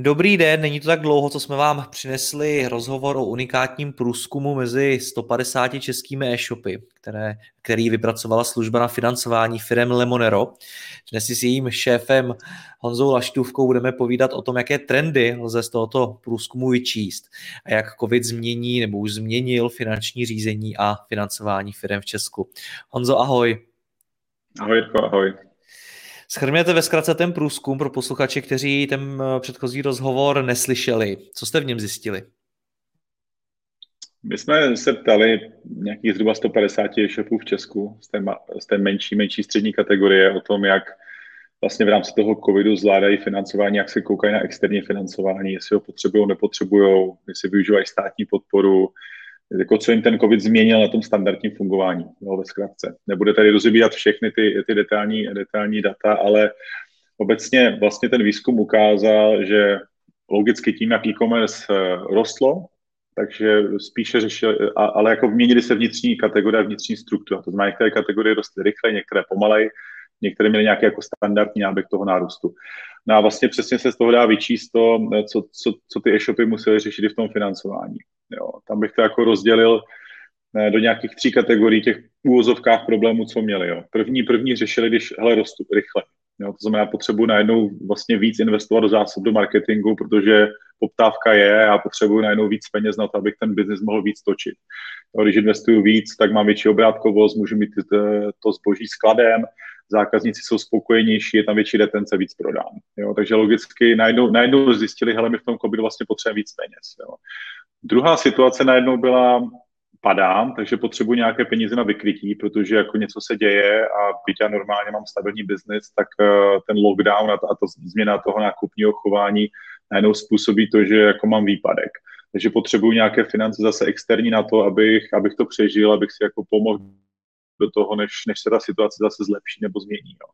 Dobrý den, není to tak dlouho, co jsme vám přinesli rozhovor o unikátním průzkumu mezi 150 českými e-shopy, které, který vypracovala služba na financování firm Lemonero. Dnes si s jejím šéfem Honzou Laštůvkou budeme povídat o tom, jaké trendy lze z tohoto průzkumu vyčíst a jak COVID změní nebo už změnil finanční řízení a financování firm v Česku. Honzo, ahoj. Ahoj, ahoj. Schrňujete ve zkratce ten průzkum pro posluchače, kteří ten eh, předchozí rozhovor neslyšeli. Co jste v něm zjistili? My jsme se ptali nějakých zhruba 150 e-shopů v Česku z té, z té menší, menší střední kategorie o tom, jak vlastně v rámci toho covidu zvládají financování, jak se koukají na externí financování, jestli ho potřebují, nepotřebují, jestli využívají státní podporu, jako co jim ten COVID změnil na tom standardním fungování, jo, ve zkratce. Nebude tady rozebírat všechny ty, ty detailní, detailní data, ale obecně vlastně ten výzkum ukázal, že logicky tím, jak e-commerce eh, rostlo, takže spíše řešil, ale jako měnily se vnitřní kategorie a vnitřní struktura. To znamená, některé kategorie rostly rychle, některé pomalej, některé měly nějaký jako standardní náběh toho nárůstu. No a vlastně přesně se z toho dá vyčíst to, co, co, co ty e-shopy musely řešit i v tom financování. Jo. Tam bych to jako rozdělil eh, do nějakých tří kategorií těch úvozovkách problémů, co měli. Jo. První, první řešili, když hele, rostu rychle. Jo. To znamená, potřebuji najednou vlastně víc investovat do zásob do marketingu, protože poptávka je a potřebuji najednou víc peněz na to, abych ten biznis mohl víc točit. Jo, když investuju víc, tak mám větší obrátkovost, můžu mít to zboží skladem, zákazníci jsou spokojenější, je tam větší retence, víc prodám. Jo? Takže logicky najednou, najednou zjistili, hele, my v tom covidu vlastně potřebujeme víc peněz. Jo? Druhá situace najednou byla, padám, takže potřebuji nějaké peníze na vykrytí, protože jako něco se děje a byť já normálně mám stabilní biznis, tak uh, ten lockdown a ta, a ta změna toho nákupního chování najednou způsobí to, že jako mám výpadek. Takže potřebuji nějaké finance zase externí na to, abych, abych to přežil, abych si jako pomohl do toho, než, než se ta situace zase zlepší nebo změní. Jo.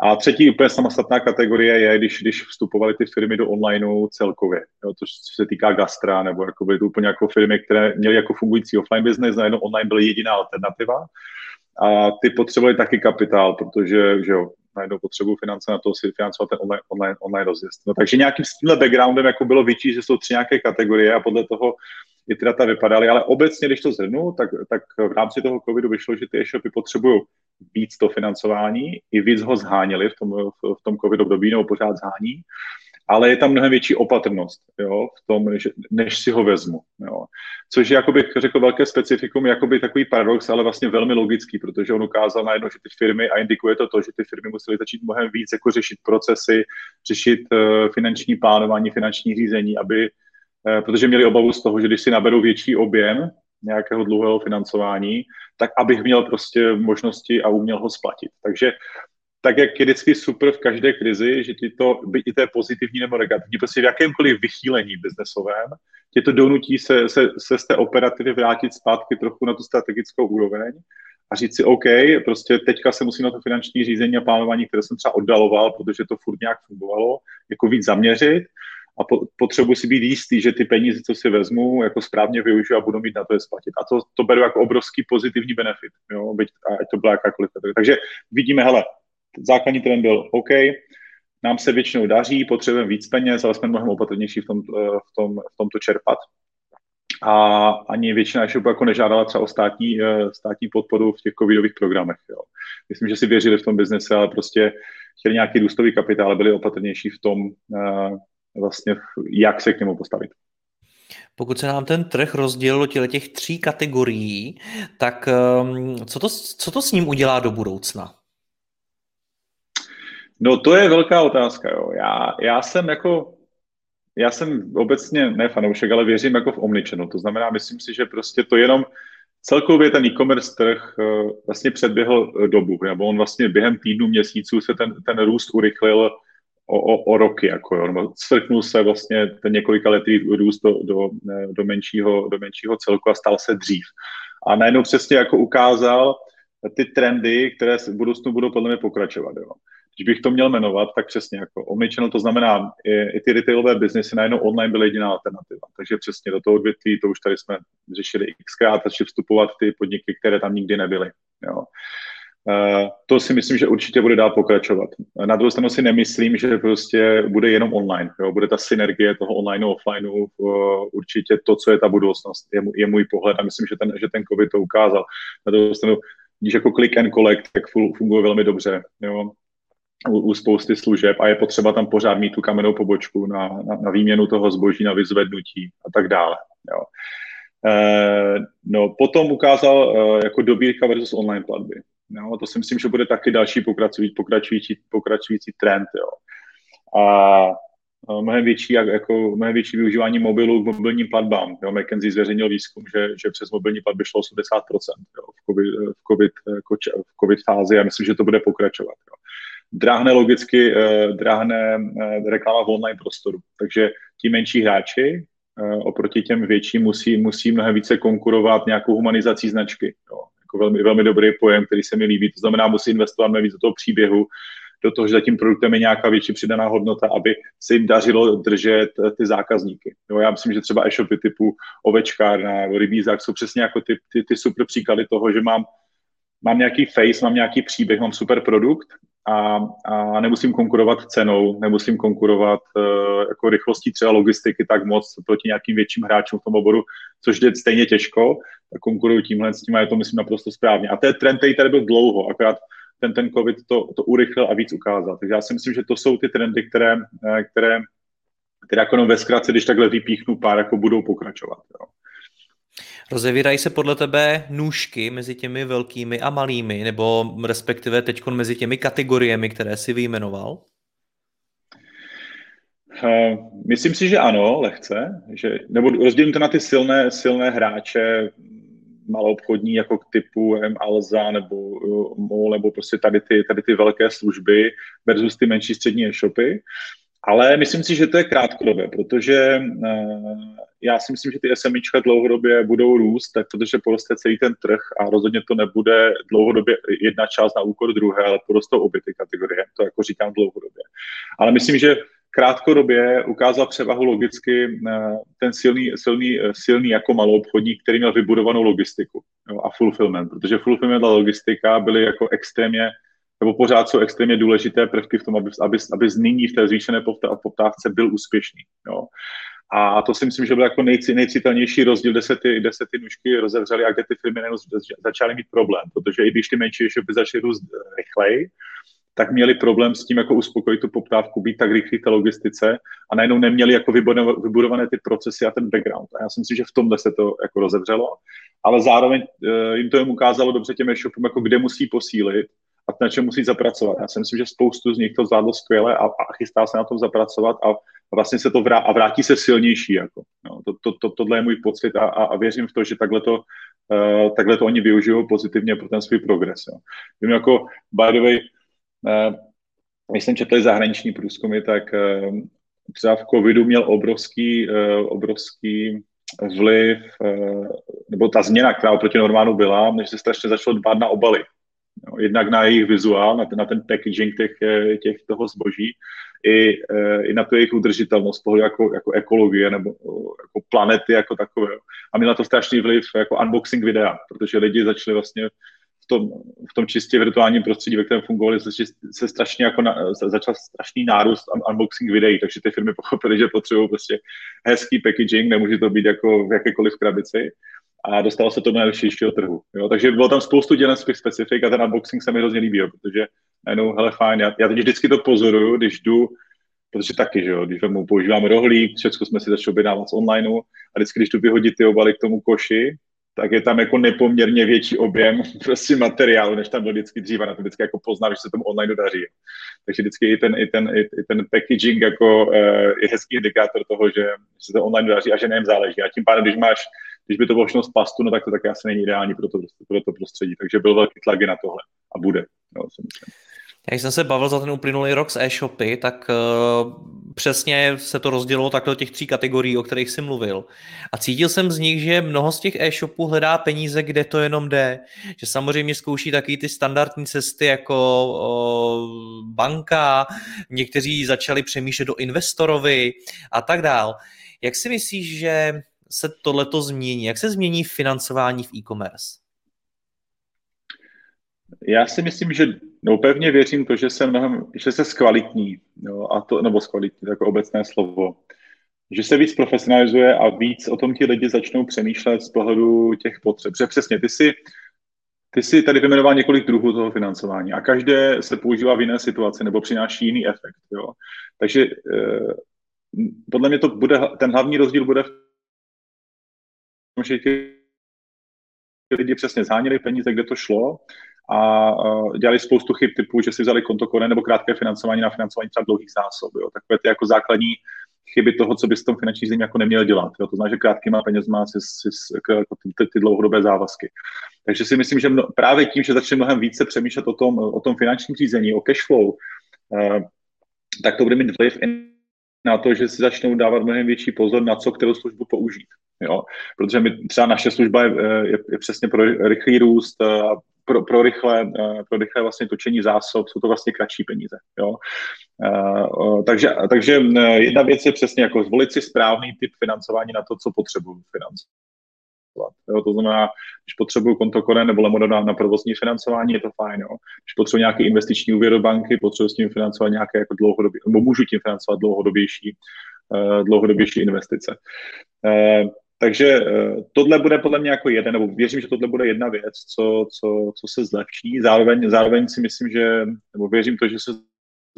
A třetí úplně samostatná kategorie je, když, když vstupovaly ty firmy do onlineu celkově, jo, to, co se týká gastra, nebo jako byly to úplně jako firmy, které měly jako fungující offline business, najednou online byla jediná alternativa. A ty potřebovali taky kapitál, protože že jo, najednou potřebují finance na to si financovat ten online, online, online rozjezd. No, takže nějakým s tímhle backgroundem jako bylo vyčíst, že jsou tři nějaké kategorie a podle toho i ty data vypadaly, ale obecně, když to zhrnu, tak, tak v rámci toho covidu vyšlo, že ty e-shopy potřebují víc to financování, i víc ho zháněli v tom, v tom covid období, nebo pořád zhání, ale je tam mnohem větší opatrnost jo, v tom, než, než si ho vezmu. Jo. Což je, jako bych řekl, velké specifikum, jakoby takový paradox, ale vlastně velmi logický, protože on ukázal najednou, že ty firmy, a indikuje to to, že ty firmy musely začít mnohem víc jako řešit procesy, řešit uh, finanční plánování, finanční řízení, aby Eh, protože měli obavu z toho, že když si naberou větší objem nějakého dlouhého financování, tak abych měl prostě možnosti a uměl ho splatit. Takže tak, jak je vždycky super v každé krizi, že ti to, byť i to je pozitivní nebo negativní, prostě v jakémkoliv vychýlení biznesovém, tě to donutí se, se, se z té operativy vrátit zpátky trochu na tu strategickou úroveň a říct si, OK, prostě teďka se musím na to finanční řízení a plánování, které jsem třeba oddaloval, protože to furt nějak fungovalo, jako víc zaměřit a po, potřebuji si být jistý, že ty peníze, co si vezmu, jako správně využiju a budu mít na to je splatit. A to, to beru jako obrovský pozitivní benefit, jo, byť, ať to byla jakákoliv. Takže vidíme, hele, základní trend byl OK, nám se většinou daří, potřebujeme víc peněz, ale jsme mnohem opatrnější v, tom, eh, v, tom, v tomto čerpat. A ani většina e jako nežádala třeba o státní, eh, státní podporu v těch covidových programech. Jo. Myslím, že si věřili v tom biznese, ale prostě chtěli nějaký důstový kapitál, byli opatrnější v tom, eh, vlastně, jak se k němu postavit. Pokud se nám ten trh rozdělil do těch tří kategorií, tak ehm, co to, co to s ním udělá do budoucna? No to je velká otázka. Jo. Já, já jsem jako já jsem obecně ne fanoušek, ale věřím jako v omnichannel. To znamená, myslím si, že prostě to jenom celkově ten e-commerce trh eh, vlastně předběhl eh, dobu, nebo on vlastně během týdnu, měsíců se ten, ten růst urychlil o, o, o roky, jako jo. Svrknul se vlastně ten několika letý růst do, do, do, menšího, do menšího celku a stal se dřív. A najednou přesně jako ukázal ty trendy, které v budoucnu budou podle mě pokračovat. Jo. Když bych to měl jmenovat, tak přesně jako omnichannel, to znamená, i, i ty retailové biznesy najednou online byly jediná alternativa. Takže přesně do toho odvětví, to už tady jsme řešili xkrát, začali vstupovat ty podniky, které tam nikdy nebyly. Jo. Uh, to si myslím, že určitě bude dál pokračovat. Na druhou stranu si nemyslím, že prostě bude jenom online. Jo? Bude ta synergie toho online a offline uh, určitě to, co je ta budoucnost. Je, je můj pohled a myslím, že ten, že ten COVID to ukázal. Na druhou stranu, když jako click and collect, tak funguje velmi dobře. Jo? U, u spousty služeb a je potřeba tam pořád mít tu kamennou pobočku na, na, na výměnu toho zboží, na vyzvednutí a tak dále. Jo. E, no, potom ukázal e, jako dobírka versus online platby. Jo, to si myslím, že bude taky další pokračující, pokračující, pokračující trend. Jo. A mnohem větší, jako, mnohem větší využívání mobilu k mobilním platbám. Jo. McKenzie zveřejnil výzkum, že, že přes mobilní platby šlo 80% jo, v, COVID, v, COVID, jako, v COVID fázi a myslím, že to bude pokračovat. Jo dráhne logicky, eh, dráhne eh, reklama v online prostoru. Takže ti menší hráči eh, oproti těm větším musí, musí mnohem více konkurovat nějakou humanizací značky. Jo. Jako velmi, velmi dobrý pojem, který se mi líbí. To znamená, musí investovat mnohem víc do toho příběhu, do toho, že za tím produktem je nějaká větší přidaná hodnota, aby se jim dařilo držet ty zákazníky. Jo, já myslím, že třeba e-shopy typu ovečkárna nebo rybízák jsou přesně jako ty, ty, ty super příklady toho, že mám, mám nějaký face, mám nějaký příběh, mám super produkt a, a nemusím konkurovat cenou, nemusím konkurovat uh, jako rychlostí třeba logistiky tak moc proti nějakým větším hráčům v tom oboru, což jde stejně těžko, tak konkuruju tímhle s tím a je to myslím naprosto správně. A to je trend, který tady byl dlouho, akorát ten, ten COVID to, to urychlil a víc ukázal. Takže já si myslím, že to jsou ty trendy, které, eh, které, které jako ve zkratce, když takhle vypíchnu pár, jako budou pokračovat. Jo. Rozevírají se podle tebe nůžky mezi těmi velkými a malými, nebo respektive teď mezi těmi kategoriemi, které si vyjmenoval? Uh, myslím si, že ano, lehce. Že, nebo rozdělím to na ty silné, silné hráče, maloobchodní jako typu M, Alza nebo uh, MOL, nebo prostě tady ty, tady ty velké služby versus ty menší střední e-shopy. Ale myslím si, že to je krátkodobé, protože uh, já si myslím, že ty SMIčka dlouhodobě budou růst, tak protože poroste celý ten trh a rozhodně to nebude dlouhodobě jedna část na úkor druhé, ale porostou obě ty kategorie, to jako říkám dlouhodobě. Ale myslím, že krátkodobě ukázal převahu logicky eh, ten silný, silný, eh, silný jako malou obchodník, který měl vybudovanou logistiku a fulfillment, protože fulfillment a logistika byly jako extrémně nebo pořád jsou extrémně důležité prvky v tom, aby, aby, aby nyní v té zvýšené poptávce byl úspěšný. Jo. A to si myslím, že byl jako nejci, nejcitelnější rozdíl, kde se ty, kde se ty nůžky rozevřely a kde ty firmy začaly mít problém, protože i když ty menší by začaly růst rychleji, tak měli problém s tím, jako uspokojit tu poptávku, být tak rychlý té logistice a najednou neměli jako vybudované ty procesy a ten background. A já si myslím, že v tomhle se to jako rozevřelo, ale zároveň uh, jim to jim ukázalo dobře těm e-shopům, jako kde musí posílit na čem musí zapracovat. Já si myslím, že spoustu z nich to zvládlo skvěle a, a chystá se na tom zapracovat a, a vlastně se to vrá, a vrátí se silnější. Jako. No, to, to, to, tohle je můj pocit a, a, a věřím v to, že takhle to, uh, takhle to oni využijou pozitivně pro ten svůj progres. Jo. Vím jako, by the way, uh, když jsem četl zahraniční průzkumy, tak uh, třeba v covidu měl obrovský, uh, obrovský vliv, nebo ta změna, která oproti normálu byla, než se strašně začalo dbát na obaly. Jo, jednak na jejich vizuál, na ten, na ten packaging těch, eh, těch toho zboží, i, eh, i na tu jejich udržitelnost, toho jako, jako ekologie nebo jako planety jako takové. A měla to strašný vliv jako unboxing videa, protože lidi začali vlastně v tom, v tom čistě virtuálním prostředí, ve kterém fungovali, se, se strašně jako na, začal strašný nárůst unboxing videí, takže ty firmy pochopily, že potřebují prostě hezký packaging, nemůže to být jako v jakékoliv krabici a dostalo se to do nejširšího trhu. Jo? Takže bylo tam spoustu dělenských specifik a ten unboxing se mi hrozně líbil, protože najednou, hele, fajn, já, já teď vždycky to pozoruju, když jdu, protože taky, že jo, když mu používám rohlík, všechno jsme si začali objednávat z online a vždycky, když tu vyhodit ty obaly k tomu koši, tak je tam jako nepoměrně větší objem prostě materiálu, než tam byl vždycky dříve. Na to vždycky jako pozná, že se tomu online daří. Takže vždycky i ten, i ten, i, i ten packaging jako uh, je hezký indikátor toho, že, že se to online daří a že nejem záleží. A tím pádem, když máš, když by to bylo z pastu, no tak to taky asi není ideální pro to, pro to prostředí. Takže byl velký tlak na tohle a bude. Myslím. Jak jsem se bavil za ten uplynulý rok s e-shopy, tak uh, přesně se to rozdělilo takhle do těch tří kategorií, o kterých jsem mluvil. A cítil jsem z nich, že mnoho z těch e-shopů hledá peníze, kde to jenom jde. Že samozřejmě zkouší taky ty standardní cesty jako uh, banka, někteří začali přemýšlet do investorovi a tak dál. Jak si myslíš, že se tohleto změní? Jak se změní financování v e-commerce? Já si myslím, že no, pevně věřím to, že se mnohem, že se zkvalitní, jo, a to, nebo zkvalitní, jako obecné slovo, že se víc profesionalizuje a víc o tom ti lidi začnou přemýšlet z pohledu těch potřeb. Že přesně, ty si, ty si tady vymenoval několik druhů toho financování a každé se používá v jiné situaci nebo přináší jiný efekt. Jo. Takže eh, podle mě to bude, ten hlavní rozdíl bude v že ti lidi přesně zháněli peníze, kde to šlo a dělali spoustu chyb typu, že si vzali konto nebo krátké financování na financování třeba dlouhých zásob. Jo. Takové ty jako základní chyby toho, co by s tom finanční zemí jako neměl dělat. Jo. To znamená, že krátkýma penězma si, si, jako, ty, ty, dlouhodobé závazky. Takže si myslím, že mno, právě tím, že začne mnohem více přemýšlet o tom, o tom finančním řízení, o cash flow, uh, tak to bude mít vliv i na to, že si začnou dávat mnohem větší pozor na co, kterou službu použít. Jo? Protože my, třeba naše služba je, je, je přesně pro rychlý růst a pro, pro, rychlé, eh, pro rychlé vlastně točení zásob jsou to vlastně kratší peníze. Jo? Eh, takže, takže eh, jedna věc je přesně jako zvolit si správný typ financování na to, co potřebuji financovat. Jo, to znamená, když potřebuju kontokore nebo Lemodo na, na provozní financování, je to fajn. Jo. Když potřebuji nějaký investiční úvěr do banky, potřebuji s tím financovat nějaké jako dlouhodobě, nebo můžu tím financovat dlouhodobější, uh, dlouhodobější investice. Uh, takže eh, tohle bude podle mě jako jeden, nebo věřím, že tohle bude jedna věc, co, co, co se zlepší. Zároveň, zároveň si myslím, že, nebo věřím to, že se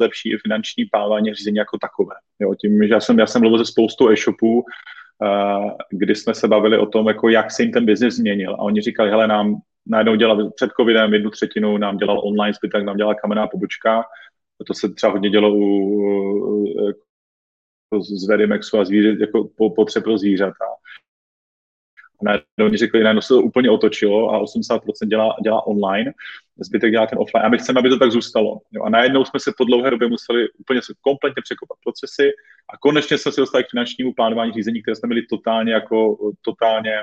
zlepší i finanční plánování řízení jako takové. Jo, tím, že já jsem, já jsem mluvil ze spoustu e-shopů, uh, kdy jsme se bavili o tom, jako jak se jim ten biznis změnil. A oni říkali, hele, nám najednou dělal před covidem jednu třetinu, nám dělal online, zbytek nám dělala kamenná pobočka. To se třeba hodně dělo u, z Verimexu a zvíře, jako po, potřeb pro zvířata najednou mi řekli, najednou se to úplně otočilo a 80% dělá, dělá online, zbytek dělá ten offline a my chceme, aby to tak zůstalo. Jo, a najednou jsme se po dlouhé době museli úplně se kompletně překopat procesy a konečně jsme se dostali k finančnímu plánování řízení, které jsme měli totálně jako, totálně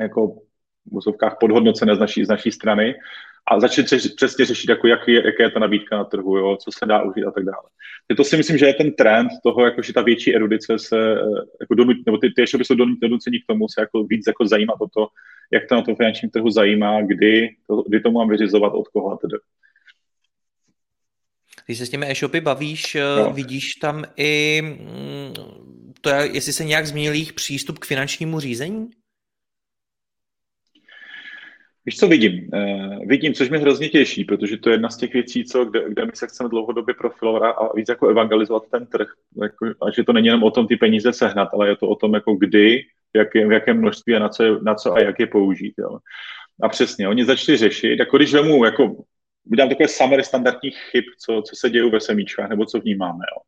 jako v úzovkách podhodnocené z naší, z naší strany a začít řešit, přesně řešit, jako jak je, jaká je ta nabídka na trhu, jo, co se dá užít a tak dále. To si myslím, že je ten trend toho, jako, že ta větší erudice se, eh, jako donut, nebo ty, ty e-shopy jsou donuceni k tomu se jako víc jako zajímat o to, jak to na tom finančním trhu zajímá, kdy to, kdy to mám vyřizovat, od koho a tedy. Když se s těmi e-shopy bavíš, no. vidíš tam i mm, to, jestli se nějak změnil jejich přístup k finančnímu řízení? Víš, co vidím? Uh, vidím, což mě hrozně těší, protože to je jedna z těch věcí, co, kde, kde my se chceme dlouhodobě profilovat a víc jako evangelizovat ten trh. Jako, a že to není jenom o tom ty peníze sehnat, ale je to o tom, jako kdy, v jakém, v jakém množství a na co, na co a jak je použít. Jo. A přesně, oni začali řešit, jako když vemu, jako vydám takové summary standardních chyb, co, co se dějí ve semíčkách, nebo co vnímáme. Jo.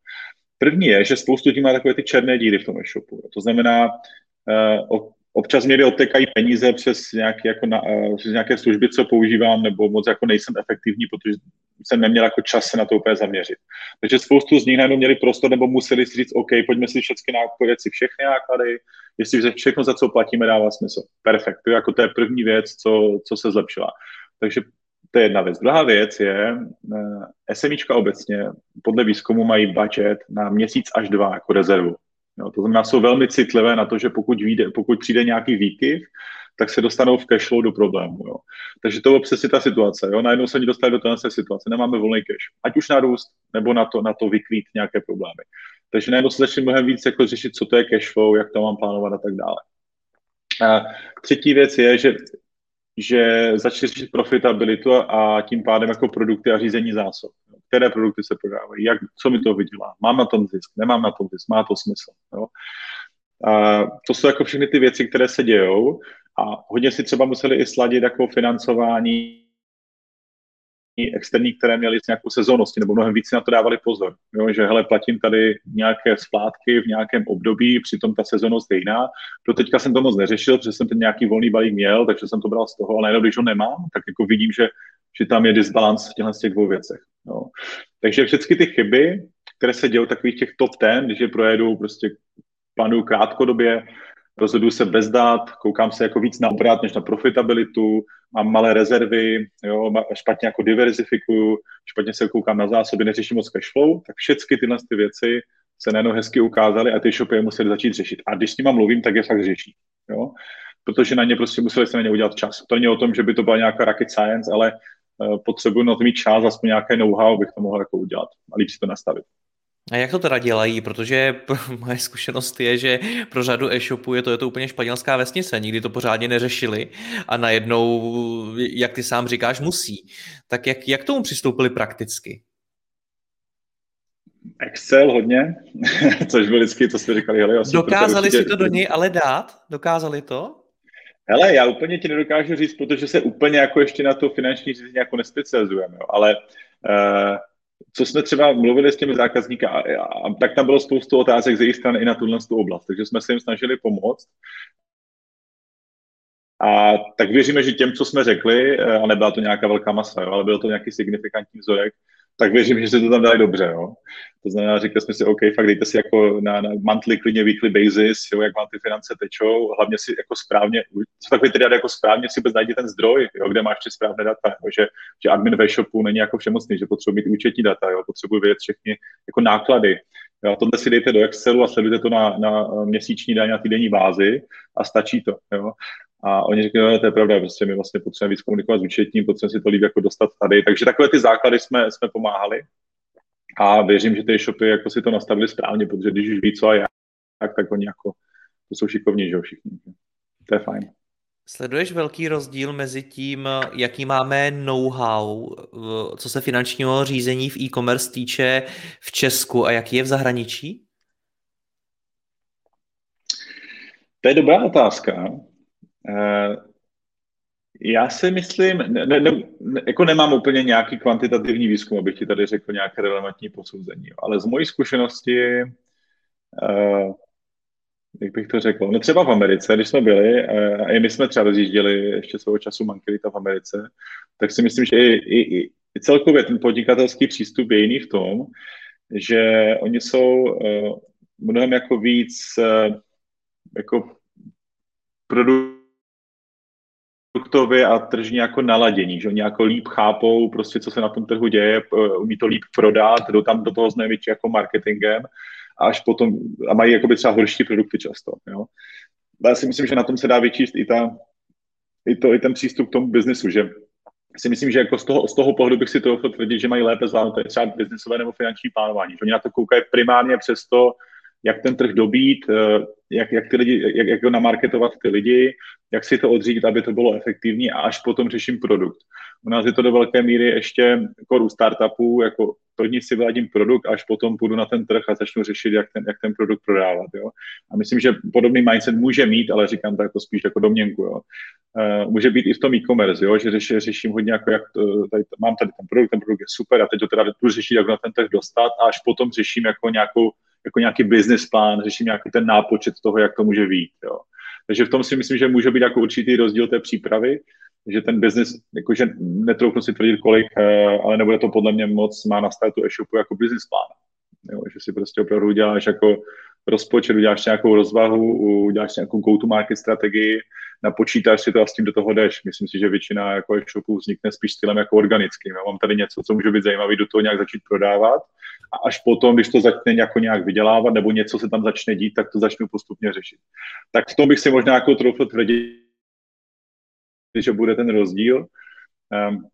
První je, že spoustu lidí má takové ty černé díry v tom e-shopu. To znamená, uh, občas mi odtekají peníze přes nějaké, jako na, uh, přes nějaké služby, co používám, nebo moc jako nejsem efektivní, protože jsem neměl jako čas se na to úplně zaměřit. Takže spoustu z nich najednou měli prostor, nebo museli si říct, OK, pojďme si všechny náklady, si všechny náklady, jestli všechno, za co platíme, dává smysl. Perfekt. To je, jako to je první věc, co, co se zlepšila. Takže to je jedna věc. Druhá věc je, uh, SMIčka obecně podle výzkumu mají budget na měsíc až dva jako rezervu. Jo, to znamená, jsou velmi citlivé na to, že pokud, vyjde, pokud přijde nějaký výkyv, tak se dostanou v cashflow do problému. Jo. Takže to je přesně ta situace. Jo. Najednou se oni dostali do téhle situace, nemáme volný cash. Ať už na růst, nebo na to, na to vykrýt nějaké problémy. Takže najednou se začne mnohem víc jako řešit, co to je cashflow, jak to mám plánovat a tak dále. A třetí věc je, že že začne řešit profitabilitu a tím pádem jako produkty a řízení zásob. Které produkty se prodávají, jak, co mi to vydělá, mám na tom zisk, nemám na tom zisk, má to smysl. Jo? A to jsou jako všechny ty věci, které se dějou A hodně si třeba museli i sladit jako financování externí, které měly nějakou sezónnosti, nebo mnohem víc na to dávali pozor. Jo, že hele, platím tady nějaké splátky v nějakém období, přitom ta sezónnost je jiná. Do teďka jsem to moc neřešil, protože jsem ten nějaký volný balík měl, takže jsem to bral z toho, ale jenom když ho nemám, tak jako vidím, že, že tam je disbalans v těchto těch dvou věcech. Jo. Takže všechny ty chyby, které se dějí takových těch top ten, když je projedu prostě plánuju krátkodobě, rozhoduju se bez dat, koukám se jako víc na obrat než na profitabilitu, mám malé rezervy, jo, špatně jako diverzifikuju, špatně se koukám na zásoby, neřeším moc cash flow, tak všechny tyhle ty věci se najednou hezky ukázaly a ty shopy je museli začít řešit. A když s nima mluvím, tak je fakt řeší. Jo? Protože na ně prostě museli se na ně udělat čas. To není o tom, že by to byla nějaká rocket science, ale uh, potřebuji na to mít čas, aspoň nějaké know-how, abych to mohl jako udělat a líp si to nastavit. A jak to teda dělají? Protože moje zkušenost je, že pro řadu e-shopů je to, je to úplně španělská vesnice, nikdy to pořádně neřešili a najednou, jak ty sám říkáš, musí. Tak jak, jak tomu přistoupili prakticky? Excel hodně, což bylo vždycky, co jste říkali. Hele, Dokázali si to do něj ale dát? Dokázali to? Hele, já úplně ti nedokážu říct, protože se úplně jako ještě na to finanční řízení jako nespecializujeme, ale uh, co jsme třeba mluvili s těmi zákazníky, a, a, tak tam bylo spoustu otázek z jejich strany i na tuhle oblast, takže jsme se jim snažili pomoct. A tak věříme, že těm, co jsme řekli, eh, a nebyla to nějaká velká masa, jo, ale byl to nějaký signifikantní vzorek, tak věřím, že se to tam dali dobře. Jo. To znamená, říkali jsme si, OK, fakt dejte si jako na, na monthly, klidně weekly basis, jo, jak vám ty finance tečou, hlavně si jako správně, co takový tedy jako správně si vůbec najdi ten zdroj, jo, kde máš ty správné data, jo, že, že admin ve shopu není jako všemocný, že potřebuje mít účetní data, jo, potřebuje vědět všechny jako náklady. Jo, tohle si dejte do Excelu a sledujte to na, na měsíční daň a týdenní bázi a stačí to. Jo. A oni říkají, že to je pravda, prostě my vlastně potřebujeme víc komunikovat s účetním, potřebujeme si to líp jako dostat tady. Takže takové ty základy jsme, jsme pomáhali. A věřím, že ty shopy jako si to nastavili správně, protože když už ví, co a jak, tak, tak oni jako, to jsou šikovní, že jo, všichni. To je fajn. Sleduješ velký rozdíl mezi tím, jaký máme know-how, co se finančního řízení v e-commerce týče v Česku a jaký je v zahraničí? To je dobrá otázka. Eh, já si myslím, ne, ne, ne, jako nemám úplně nějaký kvantitativní výzkum, abych ti tady řekl nějaké relevantní posouzení, ale z mojí zkušenosti, uh, jak bych to řekl, no třeba v Americe, když jsme byli, uh, a i my jsme třeba rozjížděli ještě svého času Mankelita v Americe, tak si myslím, že i, i, i celkově ten podnikatelský přístup je jiný v tom, že oni jsou uh, mnohem jako víc uh, jako produkt produktově a tržně jako naladění, že oni jako líp chápou prostě, co se na tom trhu děje, umí to líp prodat, jdou tam do toho s jako marketingem a až potom, a mají jakoby třeba horší produkty často, jo. Já si myslím, že na tom se dá vyčíst i, ta, i, to, i ten přístup k tomu biznesu, že si myslím, že jako z toho, z toho pohledu bych si to tvrdit, že mají lépe zvládnuté třeba biznesové nebo finanční plánování. Že oni na to koukají primárně přes to, jak ten trh dobít, eh, jak, jak, ty lidi, jak, jak namarketovat ty lidi, jak si to odřídit, aby to bylo efektivní a až potom řeším produkt. U nás je to do velké míry ještě jako u startupů, jako první si vyladím produkt, až potom půjdu na ten trh a začnu řešit, jak ten, jak ten produkt prodávat. Jo? A myslím, že podobný mindset může mít, ale říkám to jako spíš jako domněnku. Jo? Uh, může být i v tom e-commerce, jo? že řeši, řeším hodně, jako jak to, tady, mám tady ten produkt, ten produkt je super a teď to teda jdu řešit, jak na ten trh dostat a až potom řeším jako nějakou jako nějaký business plán, řeším nějaký ten nápočet toho, jak to může být. Jo. Takže v tom si myslím, že může být jako určitý rozdíl té přípravy, že ten business, jakože netroufnu si tvrdit kolik, eh, ale nebude to podle mě moc má na tu e-shopu jako business plán. Jo, že si prostě opravdu uděláš jako rozpočet, uděláš nějakou rozvahu, uděláš nějakou go-to-market strategii, napočítáš si to a s tím do toho jdeš. Myslím si, že většina jako e-shopů vznikne spíš stylem jako organickým. Já mám tady něco, co může být zajímavé, do toho nějak začít prodávat a až potom, když to začne jako nějak vydělávat nebo něco se tam začne dít, tak to začnu postupně řešit. Tak v tom bych si možná jako trochu tvrdit, že bude ten rozdíl, um,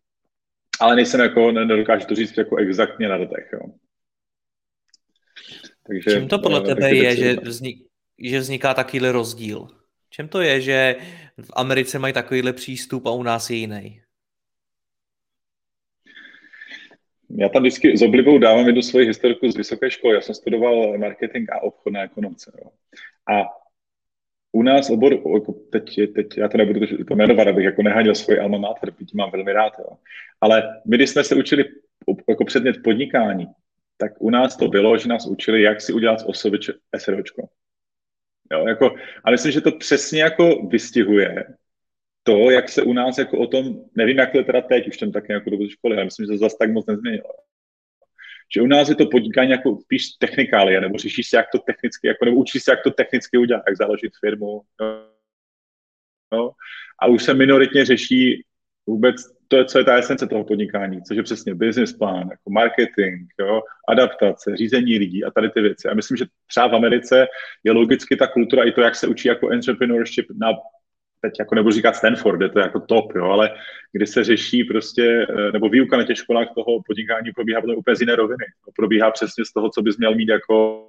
ale nejsem jako, nedokážu to říct jako exaktně na datech. Jo. Takže, Čím to podle tebe je, že, vznik, že vzniká takovýhle rozdíl? Čem to je, že v Americe mají takovýhle přístup a u nás je jiný? Já tam vždycky s oblibou dávám jednu svoji historiku z vysoké školy. Já jsem studoval marketing a obchod na ekonomce. Jo. A u nás obor, jako teď, teď já to nebudu to jmenovat, abych jako nehanil svoji alma mater, byť mám velmi rád, jo. ale my, když jsme se učili jako předmět podnikání, tak u nás to bylo, že nás učili, jak si udělat z osoby SROčko. Jo, jako, a myslím, že to přesně jako vystihuje to, jak se u nás jako o tom, nevím, jak to je teda teď, už jsem taky jako do školy, ale myslím, že to zase tak moc nezměnilo. Že u nás je to podnikání jako spíš technikálie, nebo řešíš si, jak to technicky, jako, nebo učíš se, jak to technicky udělat, jak založit firmu. No. A už se minoritně řeší vůbec to, co je ta esence toho podnikání, což je přesně business plán, jako marketing, jo, adaptace, řízení lidí a tady ty věci. A myslím, že třeba v Americe je logicky ta kultura i to, jak se učí jako entrepreneurship na teď jako nebudu říkat Stanford, je to jako top, jo, ale kdy se řeší prostě, eh, nebo výuka na těch školách toho podnikání probíhá potom úplně z jiné roviny. To probíhá přesně z toho, co bys měl mít jako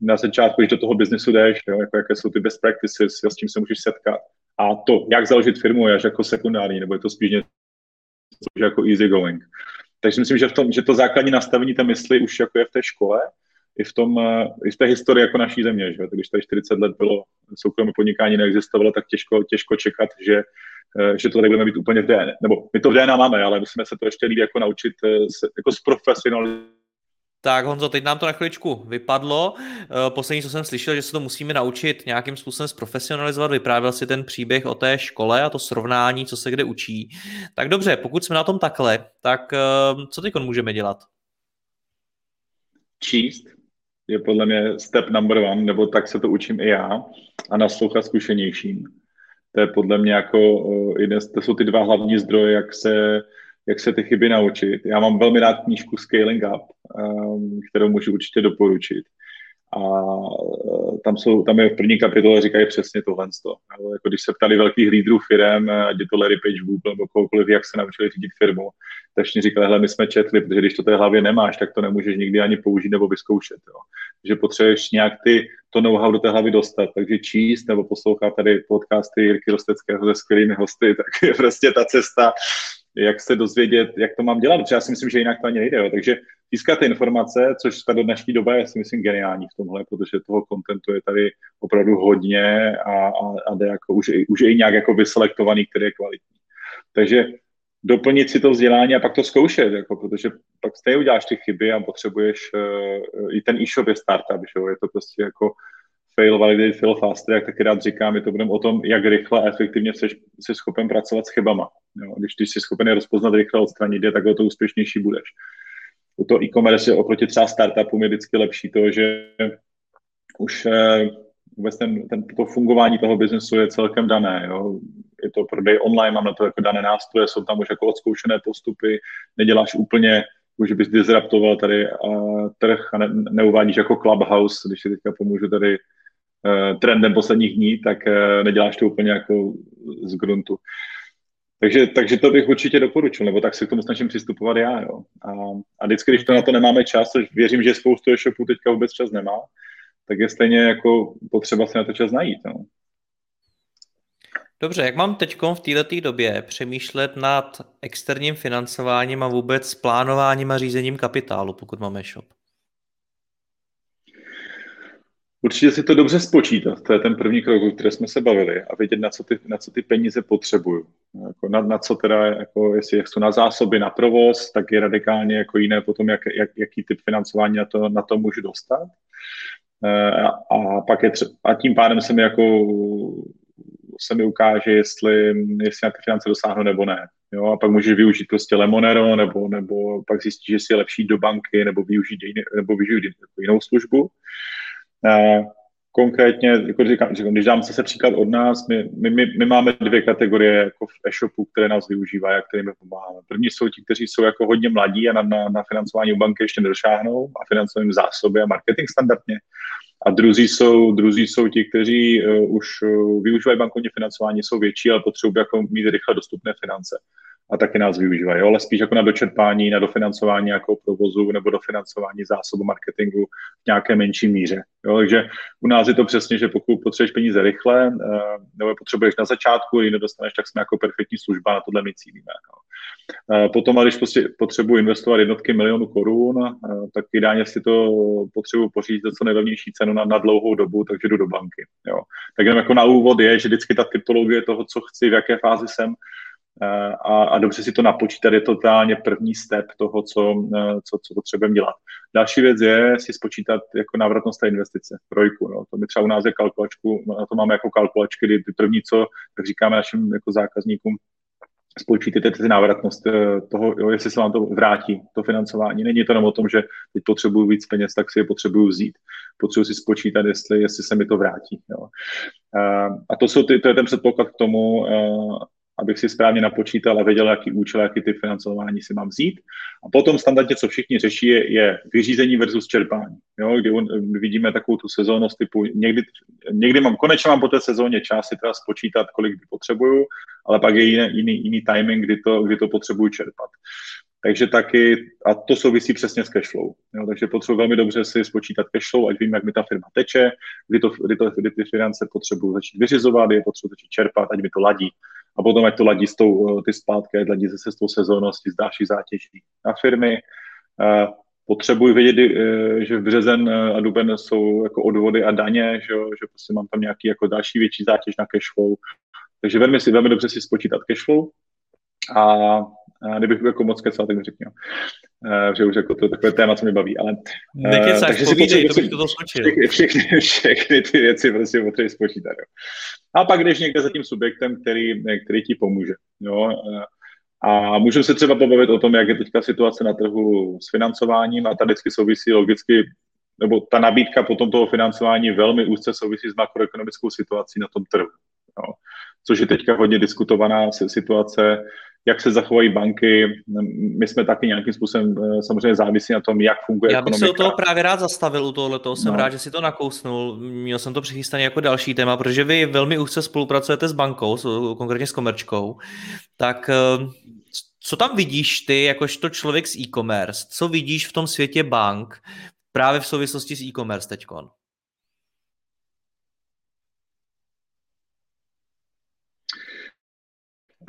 na začátku, když do toho biznesu jdeš, jo, jako jaké jsou ty best practices, s čím se můžeš setkat. A to, jak založit firmu, je až jako sekundární, nebo je to spíš něco jako easy going. Takže myslím, že, v tom, že to základní nastavení té mysli už jako je v té škole, i v, tom, eh, i v té historii jako naší země. Že? Když tady 40 let bylo soukromé podnikání neexistovalo, tak těžko, těžko čekat, že, eh, že to tady budeme mít úplně v DNA. Nebo my to v DNA máme, ale musíme se to ještě líp jako naučit eh, jako zprofesionalizovat tak Honzo, teď nám to na chviličku vypadlo. Poslední, co jsem slyšel, že se to musíme naučit nějakým způsobem zprofesionalizovat. Vyprávěl si ten příběh o té škole a to srovnání, co se kde učí. Tak dobře, pokud jsme na tom takhle, tak co teď můžeme dělat? Číst, je podle mě step number one, nebo tak se to učím i já, a naslouchat zkušenějším. To je podle mě jako, jeden, to jsou ty dva hlavní zdroje, jak se, jak se ty chyby naučit. Já mám velmi rád knížku Scaling Up, um, kterou můžu určitě doporučit. A tam, jsou, tam je v první kapitole říkají přesně tohle. Jako když se ptali velkých lídrů firm, ať je to Larry Page, Google nebo kohokoliv, jak se naučili řídit firmu, tak všichni říkali, hele, my jsme četli, protože když to té hlavě nemáš, tak to nemůžeš nikdy ani použít nebo vyzkoušet. Jo. Takže potřebuješ nějak ty, to know-how do té hlavy dostat. Takže číst nebo poslouchat tady podcasty Jirky Rosteckého se skvělými hosty, tak je prostě ta cesta, jak se dozvědět, jak to mám dělat, protože já si myslím, že jinak to ani nejde. Jo. Takže získat ty informace, což ta do dnešní doby je si myslím geniální v tomhle, protože toho kontentu je tady opravdu hodně a, a, a jde jako, už, už je i nějak jako vyselektovaný, který je kvalitní. Takže doplnit si to vzdělání a pak to zkoušet, jako, protože pak stejně uděláš ty chyby a potřebuješ, uh, i ten e-shop je startup, že jo? je to prostě jako fail, validate, fail faster, jak taky rád říkám, je to budeme o tom, jak rychle a efektivně jsi, jsi schopen pracovat s chybama. Jo? Když ty jsi schopen je rozpoznat rychle, odstranit je, tak to úspěšnější budeš. U toho e-commerce je oproti třeba startupům je vždycky lepší to, že už eh, vůbec ten, ten, to fungování toho biznesu je celkem dané. Jo? Je to prodej online, mám na to jako dané nástroje, jsou tam už jako odzkoušené postupy, neděláš úplně už bys disruptoval tady uh, trh a ne, neuvádíš jako Clubhouse, když si teďka pomůžu tady trendem posledních dní, tak uh, neděláš to úplně jako z gruntu. Takže, takže to bych určitě doporučil, nebo tak se k tomu snažím přistupovat já. Jo. A, a vždycky, když to na to nemáme čas, což věřím, že spoustu e-shopů teďka vůbec čas nemá, tak je stejně jako potřeba se na to čas najít. No. Dobře, jak mám teď v této době přemýšlet nad externím financováním a vůbec plánováním a řízením kapitálu, pokud máme shop? Určitě si to dobře spočítat, to je ten první krok, o které jsme se bavili, a vědět, na co ty, na co ty peníze potřebuju. Jako na, na, co teda, jako jestli jsou na zásoby, na provoz, tak je radikálně jako jiné potom, jak, jak, jaký typ financování na to, na to můžu dostat. Eh, a, a pak je třeba, a tím pádem se mi jako se mi ukáže, jestli, jestli na ty finance dosáhnu nebo ne. Jo, a pak můžeš využít prostě Lemonero, nebo, nebo pak zjistíš, že si je lepší do banky, nebo využít, nebo využít jinou službu. Konkrétně, jako říkám, říkám, když dám se příklad od nás, my, my, my, my máme dvě kategorie jako v e-shopu, které nás využívají a kterými pomáháme. První jsou ti, kteří jsou jako hodně mladí a na, na, na financování u banky ještě nedošáhnou a financují zásoby a marketing standardně. A druzí jsou, druzí jsou ti, kteří uh, už uh, využívají bankovní financování, jsou větší, ale potřebují jako mít rychle dostupné finance. A taky nás využívají, jo? ale spíš jako na dočerpání, na dofinancování jako provozu nebo dofinancování zásobu marketingu v nějaké menší míře. Jo? Takže u nás je to přesně, že pokud potřebuješ peníze rychle, uh, nebo je potřebuješ na začátku, ji nedostaneš, tak jsme jako perfektní služba, na tohle my cílíme. Jo? Potom, když prostě potřebuji investovat jednotky milionů korun, tak ideálně si to potřebuji pořídit za co nejlevnější cenu na, na dlouhou dobu, takže jdu do banky. Jo. Tak jenom jako na úvod je, že vždycky ta typologie toho, co chci, v jaké fázi jsem, a, a dobře si to napočítat je totálně první step toho, co, co, co potřebujeme dělat. Další věc je si spočítat jako návratnost té investice, trojku. No. To my třeba u nás je kalkulačku, na to máme jako kalkulačky, kdy první, co tak říkáme našim jako zákazníkům, spočítejte ty návratnost eh, toho, jo, jestli se vám to vrátí, to financování. Není to jenom o tom, že teď potřebuju víc peněz, tak si je potřebuju vzít. Potřebuji si spočítat, jestli, jestli se mi to vrátí. Jo. Eh, a to, jsou ty, to je ten předpoklad k tomu, eh, abych si správně napočítal a věděl, jaký účel, jaký typ financování si mám vzít. A potom standardně, co všichni řeší, je, je vyřízení versus čerpání. Jo, kdy un, vidíme takovou tu sezónnost typu, někdy, někdy mám, konečně mám po té sezóně čas si teda spočítat, kolik potřebuju, ale pak je jiný, jiný, jiný timing, kdy to, kdy to potřebuju čerpat. Takže taky, a to souvisí přesně s cashflow. Jo, takže potřebuji velmi dobře si spočítat cashflow, ať vím, jak mi ta firma teče, kdy, to, kdy, to, kdy ty finance potřebuji začít vyřizovat, je potřebuji začít čerpat, ať mi to ladí a potom ať to ladí s tou, eh, ty zpátky, ať ladí zase s tou sezónností, s další zátěží na firmy. Eh, potřebuji vědět, eh, že v březen a duben jsou jako odvody a daně, že, že prostě mám tam nějaký jako další větší zátěž na cashflow. Takže velmi si velmi dobře si spočítat cashflow a, a kdybych jako moc kecal, tak mi řekni, uh, že už jako to je takové téma, co mě baví, ale Nekecáš, takže si potřebuji, to bych to všechny, všechny, všechny, ty věci prostě potřebuji spočítat. Jo. A pak jdeš někde za tím subjektem, který, který ti pomůže. Jo. A můžeme se třeba pobavit o tom, jak je teďka situace na trhu s financováním a ta vždycky souvisí logicky, nebo ta nabídka potom toho financování velmi úzce souvisí s makroekonomickou situací na tom trhu. Jo. Což je teďka hodně diskutovaná situace, jak se zachovají banky. My jsme taky nějakým způsobem eh, samozřejmě závisí na tom, jak funguje Já bych ekonomika. se u toho právě rád zastavil u tohle, toho jsem no. rád, že si to nakousnul. Měl jsem to přichystané jako další téma, protože vy velmi úzce spolupracujete s bankou, konkrétně s komerčkou. Tak eh, co tam vidíš ty, jakožto člověk z e-commerce? Co vidíš v tom světě bank právě v souvislosti s e-commerce teďkon?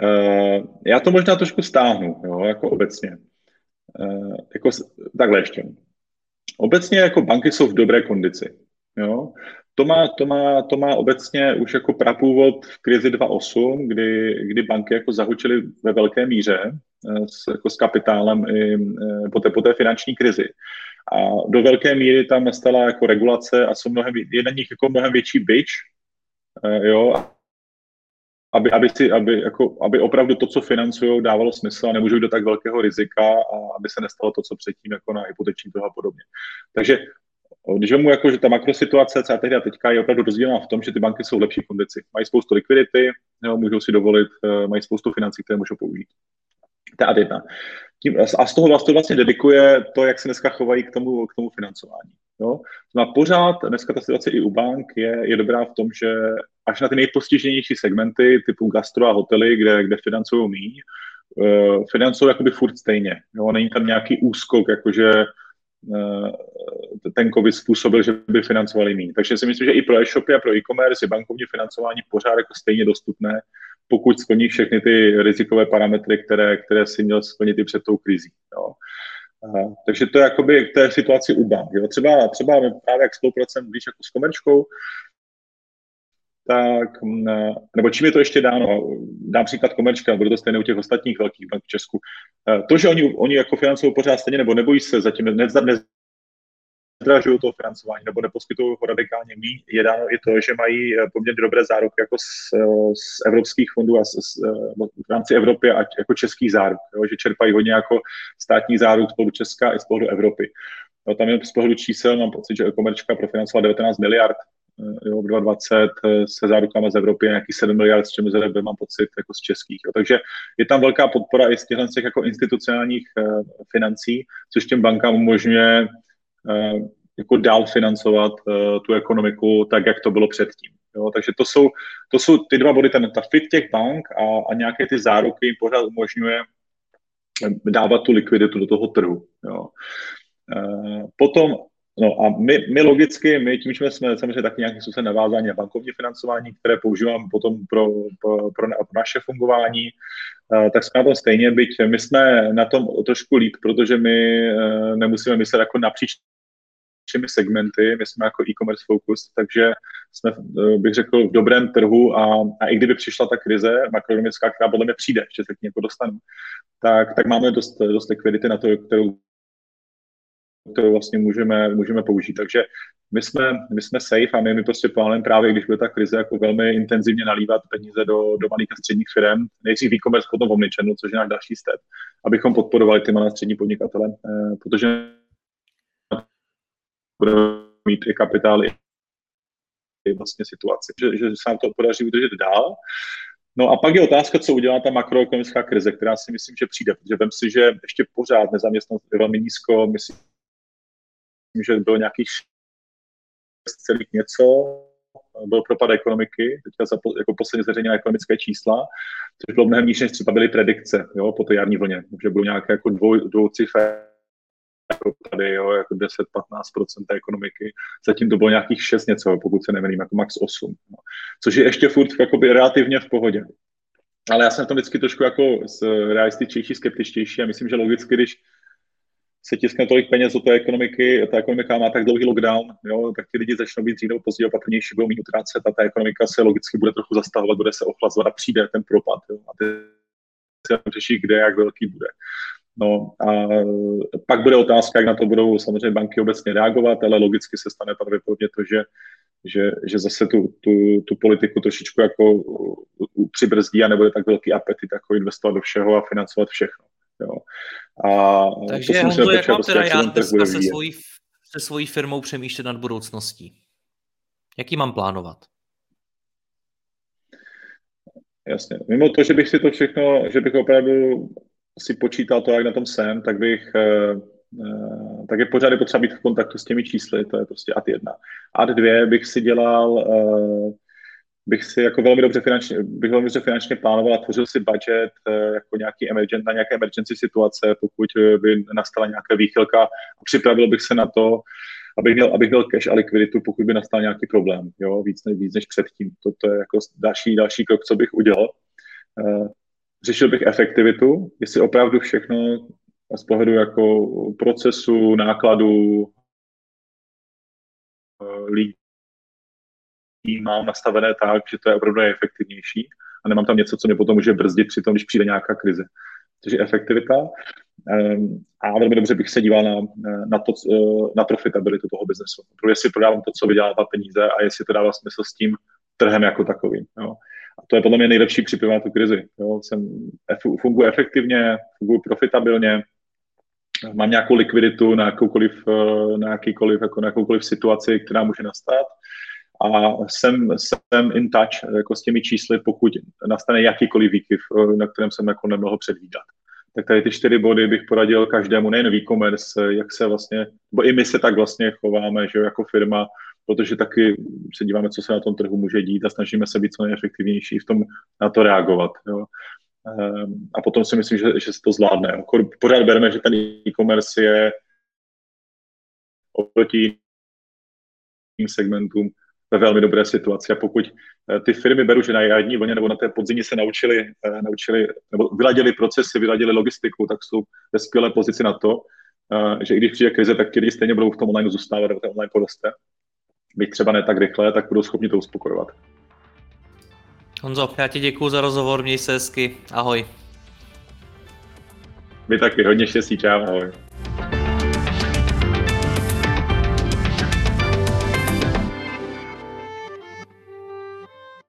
Uh, já to možná trošku stáhnu, jo, jako obecně. Uh, jako takhle ještě. Obecně jako banky jsou v dobré kondici. Jo. To má, to, má, to má obecně už jako prapůvod v krizi 2.8, kdy, kdy banky jako zahučily ve velké míře uh, s, jako s kapitálem i po té, po té finanční krizi. A do velké míry tam nastala jako regulace a jsou mnohem, je na nich jako mnohem větší byč, jo, aby, aby, si, aby, jako, aby opravdu to, co financují, dávalo smysl a nemůžou do tak velkého rizika a aby se nestalo to, co předtím jako na hypoteční trhu a podobně. Takže když vemu, jako, že ta makrosituace, co tehdy a teďka, je opravdu rozdílná v tom, že ty banky jsou v lepší kondici. Mají spoustu likvidity, jo, můžou si dovolit, eh, mají spoustu financí, které můžou použít. To je. Tím, a z toho vlastně, vlastně dedikuje to, jak se dneska chovají k tomu, k tomu financování. Jo? No pořád dneska ta situace i u bank je, je dobrá v tom, že až na ty nejpostiženější segmenty typu gastro a hotely, kde, kde financují míň, uh, financují jakoby furt stejně. Jo? Není tam nějaký úskok, jakože uh, ten COVID způsobil, že by financovali míň. Takže si myslím, že i pro e-shopy a pro e-commerce je bankovní financování pořád jako stejně dostupné, pokud splní všechny ty rizikové parametry, které, které si měl splnit i před tou krizí. Jo. Aha, takže to je jakoby k té situaci u bank. Jo. Třeba, třeba právě jak spolupracujeme blíž jako s komerčkou, tak, mm, nebo čím je to ještě dáno? Dám příklad komerčka, bude to stejné u těch ostatních velkých bank v Česku. To, že oni, oni jako financují pořád stejně, nebo nebojí se zatím, ne, ne, zdražují to financování nebo neposkytují ho radikálně míň, je dáno i to, že mají eh, poměrně dobré záruky jako z, eh, z evropských fondů a z, z, v rámci Evropy a jako českých záruk, jo, že čerpají hodně jako státní záruk z pohledu Česka i z pohledu Evropy. Jo, tam je z pohledu čísel, mám pocit, že komerčka profinancovala 19 miliard Eh, jo, 2020 eh, se zárukama z Evropy nějaký 7 miliard, s čím ZRB mám pocit jako z českých. Jo. Takže je tam velká podpora i z těchto těch jako institucionálních financí, což těm bankám umožňuje jako dál financovat uh, tu ekonomiku tak, jak to bylo předtím. Jo. Takže to jsou, to jsou ty dva body, ten, ta fit těch bank a, a nějaké ty záruky jim pořád umožňuje dávat tu likviditu do toho trhu. Jo. Potom No a my, my logicky, my tím, že jsme samozřejmě taky nějakým způsobem navázáni na bankovní financování, které používám potom pro, pro, pro, naše fungování, tak jsme na tom stejně, byť my jsme na tom trošku líp, protože my nemusíme myslet jako napříč všemi segmenty, my jsme jako e-commerce focus, takže jsme, uh, bych řekl, v dobrém trhu a, a i kdyby přišla ta krize makroekonomická, která podle mě přijde, ještě se k ní jako dostanu, tak, tak máme dost, dost likvidity na to, kterou kterou vlastně můžeme, můžeme použít. Takže my jsme, my jsme safe a my, my prostě plánujeme právě, když bude ta krize, jako velmi intenzivně nalívat peníze do, do malých a středních firm, nejdřív e-commerce, potom omnichannel, což je náš další step, abychom podporovali ty malé a střední podnikatele, eh, protože budeme mít i kapitály, i vlastně situaci, že, že se nám to podaří udržet dál. No a pak je otázka, co udělá ta makroekonomická krize, která si myslím, že přijde, protože vem si, že ještě pořád nezaměstnanost je velmi nízko, myslím, že bylo nějakých 6 celých něco, byl propad ekonomiky, teďka za, jako posledně zveřejněné ekonomické čísla, což bylo mnohem níž, než třeba byly predikce jo, po té jarní vlně, že bylo nějaké jako dvou, dvoucifé jako tady, jo, jako 10-15% té ekonomiky. Zatím to bylo nějakých 6 něco, pokud se nemýlím, jako max 8. No. Což je ještě furt jakoby relativně v pohodě. Ale já jsem tam vždycky trošku jako realističtější, skeptičtější a myslím, že logicky, když se tiskne tolik peněz do té ekonomiky, ta ekonomika má tak dlouhý lockdown, jo, tak ty lidi začnou být dříve nebo později opatrnější, budou méně utrácet a ta ekonomika se logicky bude trochu zastavovat, bude se ochlazovat a přijde ten propad. Jo, a ty se řeší, kde, jak velký bude. No a pak bude otázka, jak na to budou samozřejmě banky obecně reagovat, ale logicky se stane pravděpodobně to, že, že, že zase tu, tu, tu politiku trošičku jako přibrzdí a nebude tak velký apetit jako investovat do všeho a financovat všechno. Jo. A Takže Honzo, jak mám teda já dneska se svojí, se svojí firmou přemýšlet nad budoucností? Jaký mám plánovat? Jasně. Mimo to, že bych si to všechno, že bych opravdu si počítal to, jak na tom jsem, tak bych eh, eh, tak je pořád potřeba být v kontaktu s těmi čísly, to je prostě ad jedna. Ad dvě bych si dělal eh, bych si jako velmi dobře finančně, bych velmi dobře finančně plánoval a tvořil si budget jako nějaký emergent, na nějaké emergency situace, pokud by nastala nějaká výchylka a připravil bych se na to, abych měl, abych měl cash a likviditu, pokud by nastal nějaký problém, jo, víc, než, víc než předtím. To, to je jako další, další krok, co bych udělal. Řešil bych efektivitu, jestli opravdu všechno z pohledu jako procesu, nákladu, lidí, mám nastavené tak, že to je opravdu efektivnější a nemám tam něco, co mě potom může brzdit při tom, když přijde nějaká krize. Takže efektivita. Um, a velmi dobře bych se díval na, na, to, na profitabilitu toho biznesu. Protože jestli prodávám to, co vydělává peníze a jestli to dává smysl s tím trhem jako takovým. Jo. A to je podle mě nejlepší připravit tu krizi. Jo. Jsem, funguji efektivně, funguji profitabilně, mám nějakou likviditu na jakoukoliv, eh, na jakýkoliv, jako na jakoukoliv situaci, která může nastat a jsem, jsem in touch jako s těmi čísly, pokud nastane jakýkoliv výkyv, na kterém jsem jako nemohl předvídat. Tak tady ty čtyři body bych poradil každému, nejen e-commerce, jak se vlastně, bo i my se tak vlastně chováme, že jako firma, protože taky se díváme, co se na tom trhu může dít a snažíme se být co nejefektivnější v tom na to reagovat. Jo. Ehm, a potom si myslím, že, že se to zvládne. Pořád bereme, že ten e-commerce je oproti jiným segmentům ve velmi dobré situaci. A pokud eh, ty firmy beru, že na jarní vlně nebo na té podzimě se naučili, eh, naučili nebo vyladili procesy, vyladili logistiku, tak jsou ve skvělé pozici na to, eh, že i když přijde krize, tak ti lidi stejně budou v tom online zůstávat, nebo ten online poroste. Byť třeba ne tak rychle, tak budou schopni to uspokojovat. Honzo, já ti děkuji za rozhovor, měj se hezky, ahoj. Vy taky, hodně štěstí, čau, ahoj.